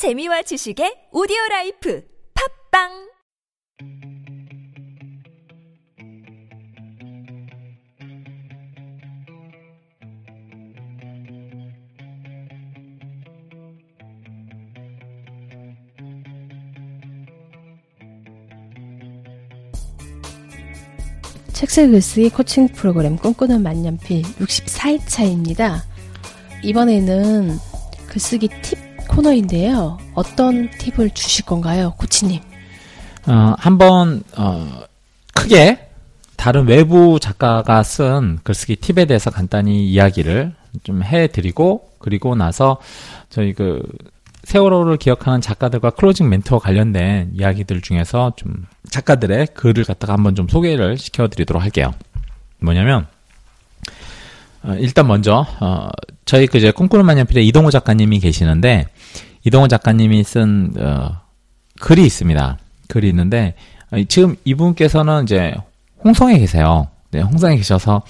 재미와 지식의 오디오 라이프 팝빵 책색 글쓰기 코칭 프로그램 꿈꾸는 만년필 64일차입니다. 이번에는 글쓰기 팁 코너인데요. 어떤 팁을 주실 건가요, 코치님? 어, 한번 어, 크게 다른 외부 작가가 쓴 글쓰기 팁에 대해서 간단히 이야기를 좀 해드리고 그리고 나서 저희 그 세월호를 기억하는 작가들과 클로징 멘트와 관련된 이야기들 중에서 좀 작가들의 글을 갖다가 한번 좀 소개를 시켜드리도록 할게요. 뭐냐면 어, 일단 먼저 어, 저희 그 이제 꿈꾸는 만년필에 이동호 작가님이 계시는데 이동호 작가님이 쓴 어, 글이 있습니다. 글이 있는데 어, 지금 이분께서는 이제 홍성에 계세요. 네, 홍성에 계셔서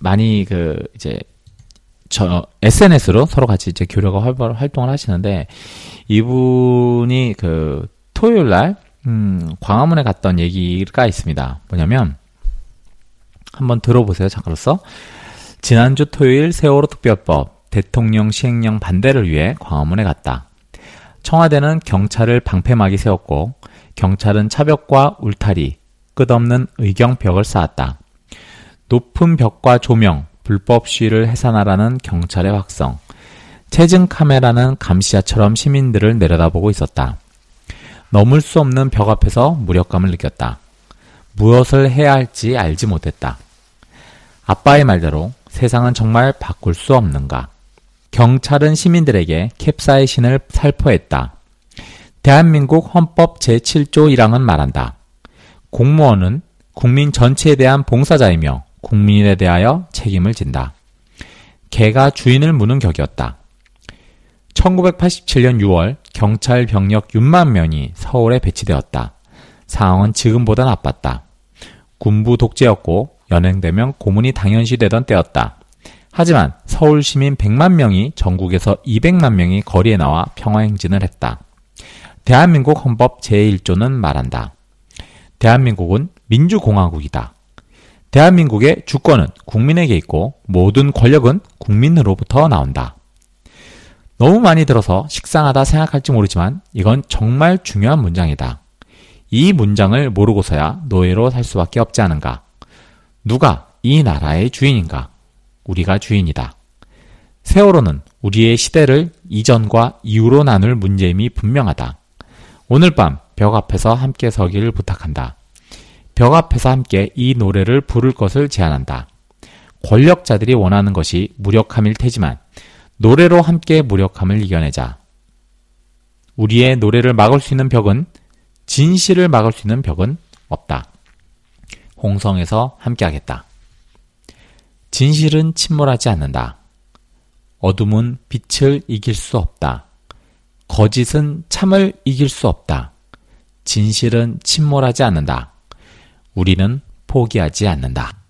많이 그 이제 저 SNS로 서로 같이 이제 교류가 활발 활동을 하시는데 이분이 그 토요일 날 음, 광화문에 갔던 얘기가 있습니다. 뭐냐면 한번 들어보세요. 잠깐로서 지난주 토요일 세월호 특별법 대통령 시행령 반대를 위해 광화문에 갔다. 청와대는 경찰을 방패막이 세웠고 경찰은 차벽과 울타리, 끝없는 의경벽을 쌓았다. 높은 벽과 조명, 불법 시위를 해산하라는 경찰의 확성, 체증 카메라는 감시자처럼 시민들을 내려다보고 있었다. 넘을 수 없는 벽 앞에서 무력감을 느꼈다. 무엇을 해야 할지 알지 못했다. 아빠의 말대로 세상은 정말 바꿀 수 없는가? 경찰은 시민들에게 캡사이신을 살포했다. 대한민국 헌법 제7조 1항은 말한다. 공무원은 국민 전체에 대한 봉사자이며 국민에 대하여 책임을 진다. 개가 주인을 무는 격이었다. 1987년 6월 경찰 병력 6만 명이 서울에 배치되었다. 상황은 지금보다 나빴다. 군부 독재였고 연행되면 고문이 당연시 되던 때였다. 하지만 서울 시민 100만 명이 전국에서 200만 명이 거리에 나와 평화행진을 했다. 대한민국 헌법 제1조는 말한다. 대한민국은 민주공화국이다. 대한민국의 주권은 국민에게 있고 모든 권력은 국민으로부터 나온다. 너무 많이 들어서 식상하다 생각할지 모르지만 이건 정말 중요한 문장이다. 이 문장을 모르고서야 노예로 살 수밖에 없지 않은가. 누가 이 나라의 주인인가? 우리가 주인이다. 세월호는 우리의 시대를 이전과 이후로 나눌 문제임이 분명하다. 오늘 밤 벽 앞에서 함께 서기를 부탁한다. 벽 앞에서 함께 이 노래를 부를 것을 제안한다. 권력자들이 원하는 것이 무력함일 테지만 노래로 함께 무력함을 이겨내자. 우리의 노래를 막을 수 있는 벽은 진실을 막을 수 있는 벽은 없다. 홍성에서 함께하겠다. 진실은 침몰하지 않는다. 어둠은 빛을 이길 수 없다. 거짓은 참을 이길 수 없다. 진실은 침몰하지 않는다. 우리는 포기하지 않는다.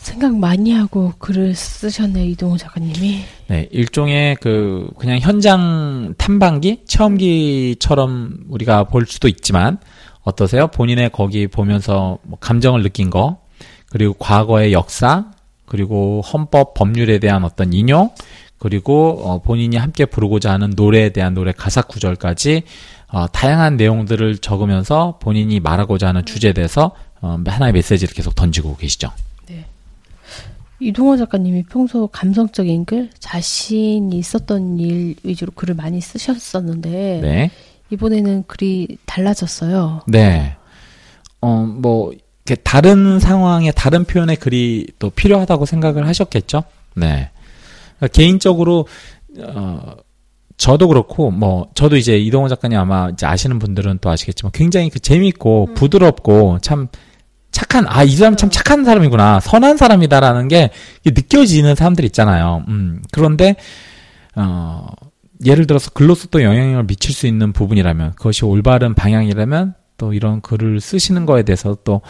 생각 많이 하고 글을 쓰셨네요, 이동호 작가님이. 네, 일종의 그, 그냥 현장 탐방기? 체험기처럼 우리가 볼 수도 있지만, 어떠세요? 본인의 거기 보면서 뭐 감정을 느낀 거, 그리고 과거의 역사, 그리고 헌법 법률에 대한 어떤 인용, 그리고 어, 본인이 함께 부르고자 하는 노래에 대한 노래 가사 구절까지 어, 다양한 내용들을 적으면서 본인이 말하고자 하는 주제에 대해서 어, 하나의 메시지를 계속 던지고 계시죠. 네. 이동호 작가님이 평소 감성적인 글, 자신이 있었던 일 위주로 글을 많이 쓰셨었는데 네. 이번에는 글이 달라졌어요. 네. 어, 뭐 다른 상황에 다른 표현의 글이 또 필요하다고 생각을 하셨겠죠. 네. 그러니까 개인적으로 어 저도 그렇고 뭐 저도 이제 이동호 작가님 아마 이제 아시는 분들은 또 아시겠지만 굉장히 그 재미있고 음. 부드럽고 참 착한 아 이 사람 참 착한 사람이구나 선한 사람이다라는 게 느껴지는 사람들 있잖아요. 음 그런데 어 예를 들어서 글로서 또 영향력을 미칠 수 있는 부분이라면 그것이 올바른 방향이라면 또 이런 글을 쓰시는 거에 대해서 또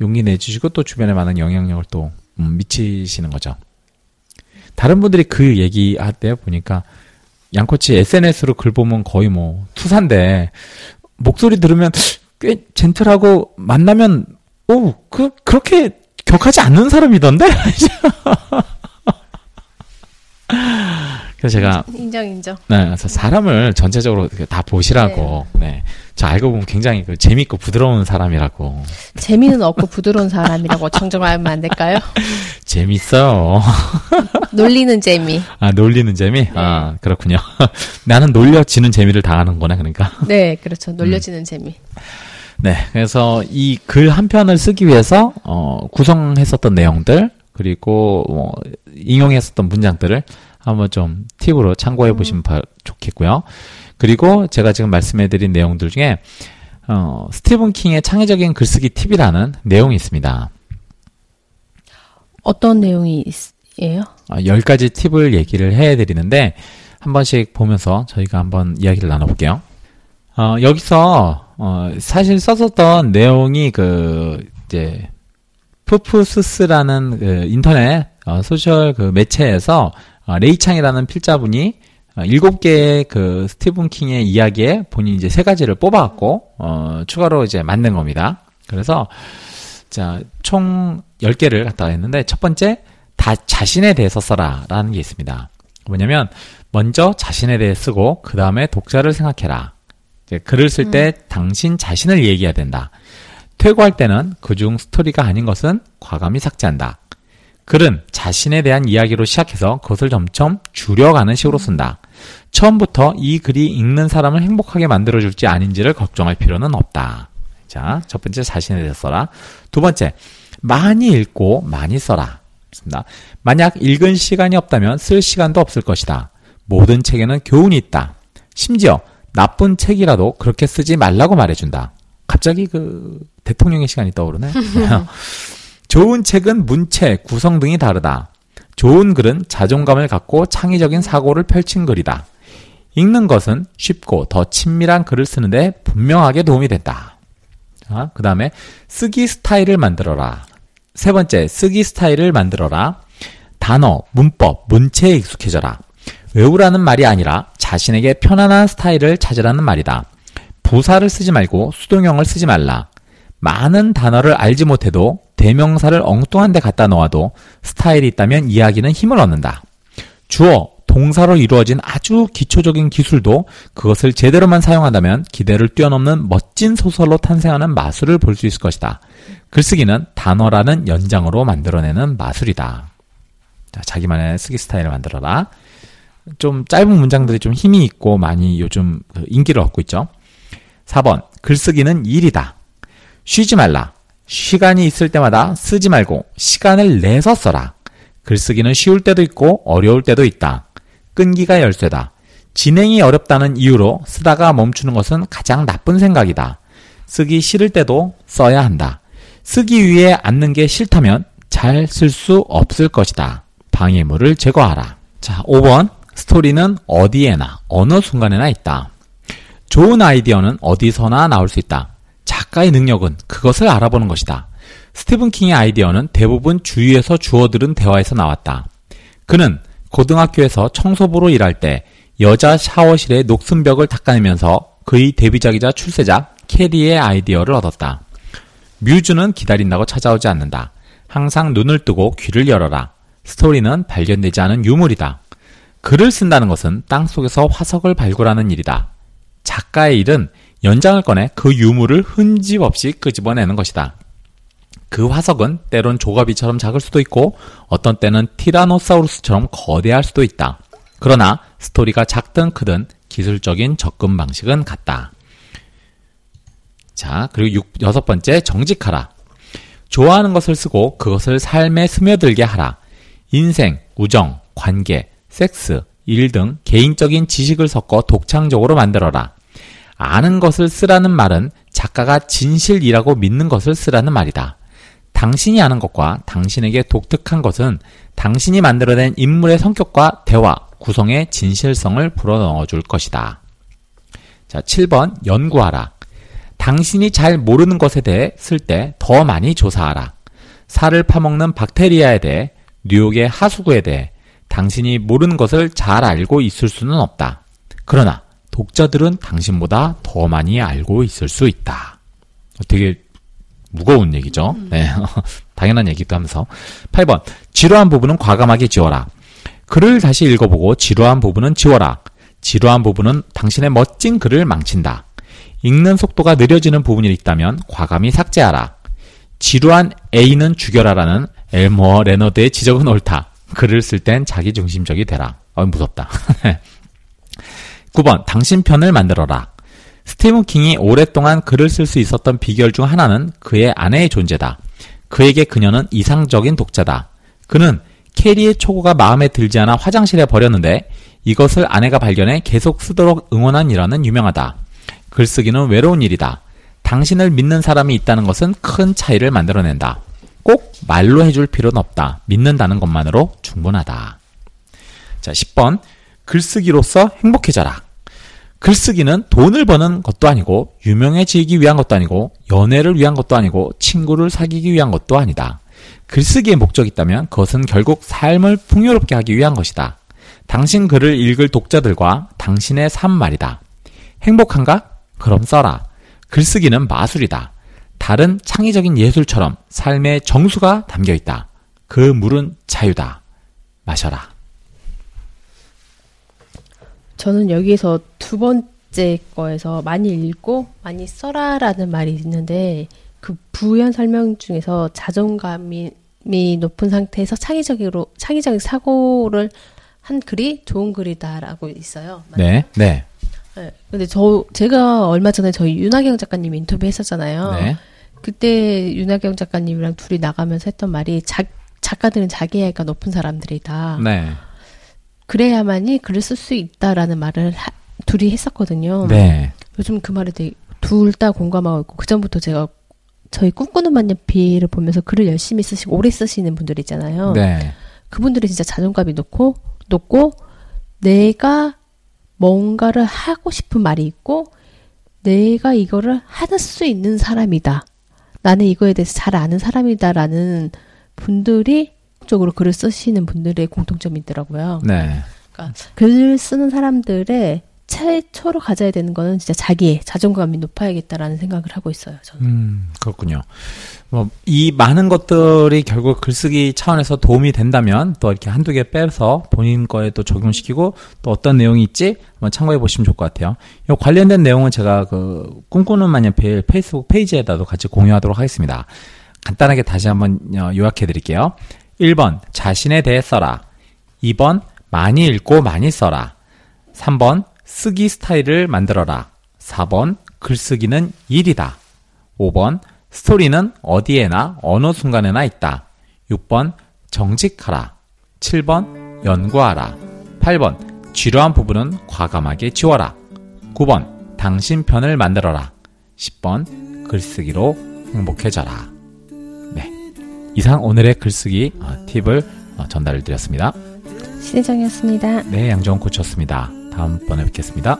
용기 내주시고 또 주변에 많은 영향력을 또 음, 미치시는 거죠. 다른 분들이 그 얘기할 때 보니까 양코치 SNS로 글 보면 거의 뭐 투사인데 목소리 들으면 꽤 젠틀하고 만나면 오 그 그렇게 격하지 않는 사람이던데. 그래서 제가 인정 인정. 네, 그래서 사람을 전체적으로 다 보시라고. 네. 네. 저 알고 보면 굉장히 그 재밌고 부드러운 사람이라고. 재미는 없고 부드러운 사람이라고 정정하면 안 될까요? 재밌어요. 놀리는 재미. 아, 놀리는 재미? 네. 아, 그렇군요. 나는 놀려지는 재미를 당하는 거네, 그러니까. 네, 그렇죠. 놀려지는 음. 재미. 네, 그래서 이 글 한 편을 쓰기 위해서, 어, 구성했었던 내용들, 그리고 뭐, 인용했었던 문장들을 한번 좀 팁으로 참고해 음. 보시면 음. 좋겠고요. 그리고 제가 지금 말씀해 드린 내용들 중에 어, 스티븐 킹의 창의적인 글쓰기 팁이라는 내용이 있습니다. 어떤 내용이에요? 어, 10가지 팁을 얘기를 해 드리는데 한 번씩 보면서 저희가 한번 이야기를 나눠 볼게요. 어, 여기서 어, 사실 썼었던 내용이 그 이제 푸푸스스라는 그 인터넷 어, 소셜 그 매체에서 어, 레이창이라는 필자분이 어, 일곱 개의 그 스티븐 킹의 이야기에 본인이 이제 세 가지를 뽑아갖고 어, 추가로 이제 만든 겁니다. 그래서 자, 총 10개를 갖다가 했는데 첫 번째 다 자신에 대해서 써라라는 게 있습니다. 뭐냐면 먼저 자신에 대해 쓰고 그 다음에 독자를 생각해라. 글을 쓸때 음. 당신 자신을 얘기해야 된다. 퇴고할 때는 그중 스토리가 아닌 것은 과감히 삭제한다. 글은 자신에 대한 이야기로 시작해서 그것을 점점 줄여가는 식으로 쓴다. 처음부터 이 글이 읽는 사람을 행복하게 만들어줄지 아닌지를 걱정할 필요는 없다. 자, 첫 번째 자신에 대해서 써라. 두 번째, 많이 읽고 많이 써라. 습니다 만약 읽은 시간이 없다면 쓸 시간도 없을 것이다. 모든 책에는 교훈이 있다. 심지어 나쁜 책이라도 그렇게 쓰지 말라고 말해준다. 갑자기 그 대통령의 시간이 떠오르네. 좋은 책은 문체, 구성 등이 다르다. 좋은 글은 자존감을 갖고 창의적인 사고를 펼친 글이다. 읽는 것은 쉽고 더 친밀한 글을 쓰는데 분명하게 도움이 된다. 그 다음에 쓰기 스타일을 만들어라. 세 번째, 쓰기 스타일을 만들어라. 단어, 문법, 문체에 익숙해져라. 외우라는 말이 아니라 자신에게 편안한 스타일을 찾으라는 말이다. 부사를 쓰지 말고 수동형을 쓰지 말라. 많은 단어를 알지 못해도 대명사를 엉뚱한 데 갖다 놓아도 스타일이 있다면 이야기는 힘을 얻는다. 주어, 동사로 이루어진 아주 기초적인 기술도 그것을 제대로만 사용한다면 기대를 뛰어넘는 멋진 소설로 탄생하는 마술을 볼 수 있을 것이다. 글쓰기는 단어라는 연장으로 만들어내는 마술이다. 자, 자기만의 쓰기 스타일을 만들어라. 좀 짧은 문장들이 좀 힘이 있고 많이 요즘 그 인기를 얻고 있죠. 4번, 글쓰기는 일이다. 쉬지 말라. 시간이 있을 때마다 쓰지 말고 시간을 내서 써라. 글쓰기는 쉬울 때도 있고 어려울 때도 있다. 끈기가 열쇠다. 진행이 어렵다는 이유로 쓰다가 멈추는 것은 가장 나쁜 생각이다. 쓰기 싫을 때도 써야 한다. 쓰기 위해 앉는 게 싫다면 잘 쓸 수 없을 것이다. 방해물을 제거하라. 자, 5번. 스토리는 어디에나, 어느 순간에나 있다. 좋은 아이디어는 어디서나 나올 수 있다. 작가의 능력은 그것을 알아보는 것이다. 스티븐 킹의 아이디어는 대부분 주위에서 주어들은 대화에서 나왔다. 그는 고등학교에서 청소부로 일할 때 여자 샤워실의 녹슨 벽을 닦아내면서 그의 데뷔작이자 출세작 캐리의 아이디어를 얻었다. 뮤즈는 기다린다고 찾아오지 않는다. 항상 눈을 뜨고 귀를 열어라. 스토리는 발견되지 않은 유물이다. 글을 쓴다는 것은 땅 속에서 화석을 발굴하는 일이다. 작가의 일은 연장을 꺼내 그 유물을 흔집 없이 끄집어내는 것이다. 그 화석은 때론 조가비처럼 작을 수도 있고 어떤 때는 티라노사우루스처럼 거대할 수도 있다. 그러나 스토리가 작든 크든 기술적인 접근 방식은 같다. 자, 그리고 육, 여섯 번째, 정직하라. 좋아하는 것을 쓰고 그것을 삶에 스며들게 하라. 인생, 우정, 관계, 섹스, 일 등 개인적인 지식을 섞어 독창적으로 만들어라. 아는 것을 쓰라는 말은 작가가 진실이라고 믿는 것을 쓰라는 말이다. 당신이 아는 것과 당신에게 독특한 것은 당신이 만들어낸 인물의 성격과 대화, 구성의 진실성을 불어넣어 줄 것이다. 자, 7번 연구하라. 당신이 잘 모르는 것에 대해 쓸 때 더 많이 조사하라. 살을 파먹는 박테리아에 대해 뉴욕의 하수구에 대해 당신이 모르는 것을 잘 알고 있을 수는 없다. 그러나 독자들은 당신보다 더 많이 알고 있을 수 있다. 되게 무거운 얘기죠. 음. 네. 당연한 얘기도 하면서. 8번. 지루한 부분은 과감하게 지워라. 글을 다시 읽어보고 지루한 부분은 지워라. 지루한 부분은 당신의 멋진 글을 망친다. 읽는 속도가 느려지는 부분이 있다면 과감히 삭제하라. 지루한 A는 죽여라라는 엘머 레너드의 지적은 옳다. 글을 쓸 땐 자기중심적이 되라. 어, 무섭다. 9번, 당신 편을 만들어라. 스티븐 킹이 오랫동안 글을 쓸 수 있었던 비결 중 하나는 그의 아내의 존재다. 그에게 그녀는 이상적인 독자다. 그는 캐리의 초고가 마음에 들지 않아 화장실에 버렸는데 이것을 아내가 발견해 계속 쓰도록 응원한 일화는 유명하다. 글쓰기는 외로운 일이다. 당신을 믿는 사람이 있다는 것은 큰 차이를 만들어낸다. 꼭 말로 해줄 필요는 없다. 믿는다는 것만으로 충분하다. 자, 10번. 글쓰기로서 행복해져라. 글쓰기는 돈을 버는 것도 아니고, 유명해지기 위한 것도 아니고, 연애를 위한 것도 아니고, 친구를 사귀기 위한 것도 아니다. 글쓰기의 목적이 있다면 그것은 결국 삶을 풍요롭게 하기 위한 것이다. 당신 글을 읽을 독자들과 당신의 삶 말이다. 행복한가? 그럼 써라. 글쓰기는 마술이다. 다른 창의적인 예술처럼 삶의 정수가 담겨 있다. 그 물은 자유다. 마셔라. 저는 여기에서 두 번째 거에서 많이 읽고 많이 써라라는 말이 있는데 그 부연 설명 중에서 자존감이 높은 상태에서 창의적으로 창의적인 사고를 한 글이 좋은 글이다라고 있어요. 네, 네. 네. 근데 저 제가 얼마 전에 저희 윤하경 작가님 인터뷰 했었잖아요. 네. 그때 윤하경 작가님이랑 둘이 나가면서 했던 말이 자, 작가들은 자기 애가 높은 사람들이다. 네. 그래야만이 글을 쓸 수 있다라는 말을 하, 둘이 했었거든요. 네. 요즘 그 말에 대해 둘다 공감하고 있고 그 전부터 제가 저희 꿈꾸는 만년비를 보면서 글을 열심히 쓰시고 오래 쓰시는 분들 있잖아요. 네. 그분들이 진짜 자존감이 높고 높고 내가 뭔가를 하고 싶은 말이 있고 내가 이거를 할 수 있는 사람이다. 나는 이거에 대해서 잘 아는 사람이다라는 분들이 적으로 글을 쓰시는 분들의 공통점이 있더라고요. 네. 그러니까 글을 쓰는 사람들의 최초로 가져야 되는 거는 진짜 자기의 자존감이 높아야겠다라는 생각을 하고 있어요. 저는. 음, 그렇군요. 뭐, 이 많은 것들이 결국 글쓰기 차원에서 도움이 된다면 또 이렇게 한두 개 빼서 본인 거에 또 적용시키고 또 어떤 내용이 있지 한번 참고해 보시면 좋을 것 같아요. 이 관련된 내용은 제가 그 꿈꾸는 마녀필 페이스북 페이지에다도 같이 공유하도록 하겠습니다. 간단하게 다시 한번 어, 요약해 드릴게요. 1번, 자신에 대해 써라. 2번, 많이 읽고 많이 써라. 3번, 쓰기 스타일을 만들어라. 4번, 글쓰기는 일이다. 5번, 스토리는 어디에나 어느 순간에나 있다. 6번, 정직하라. 7번, 연구하라. 8번, 지루한 부분은 과감하게 지워라. 9번, 당신 편을 만들어라. 10번, 글쓰기로 행복해져라. 네. 이상 오늘의 글쓰기 어, 팁을 어, 전달을 드렸습니다. 신혜정이었습니다. 네, 양정원 코치였습니다. 다음번에 뵙겠습니다.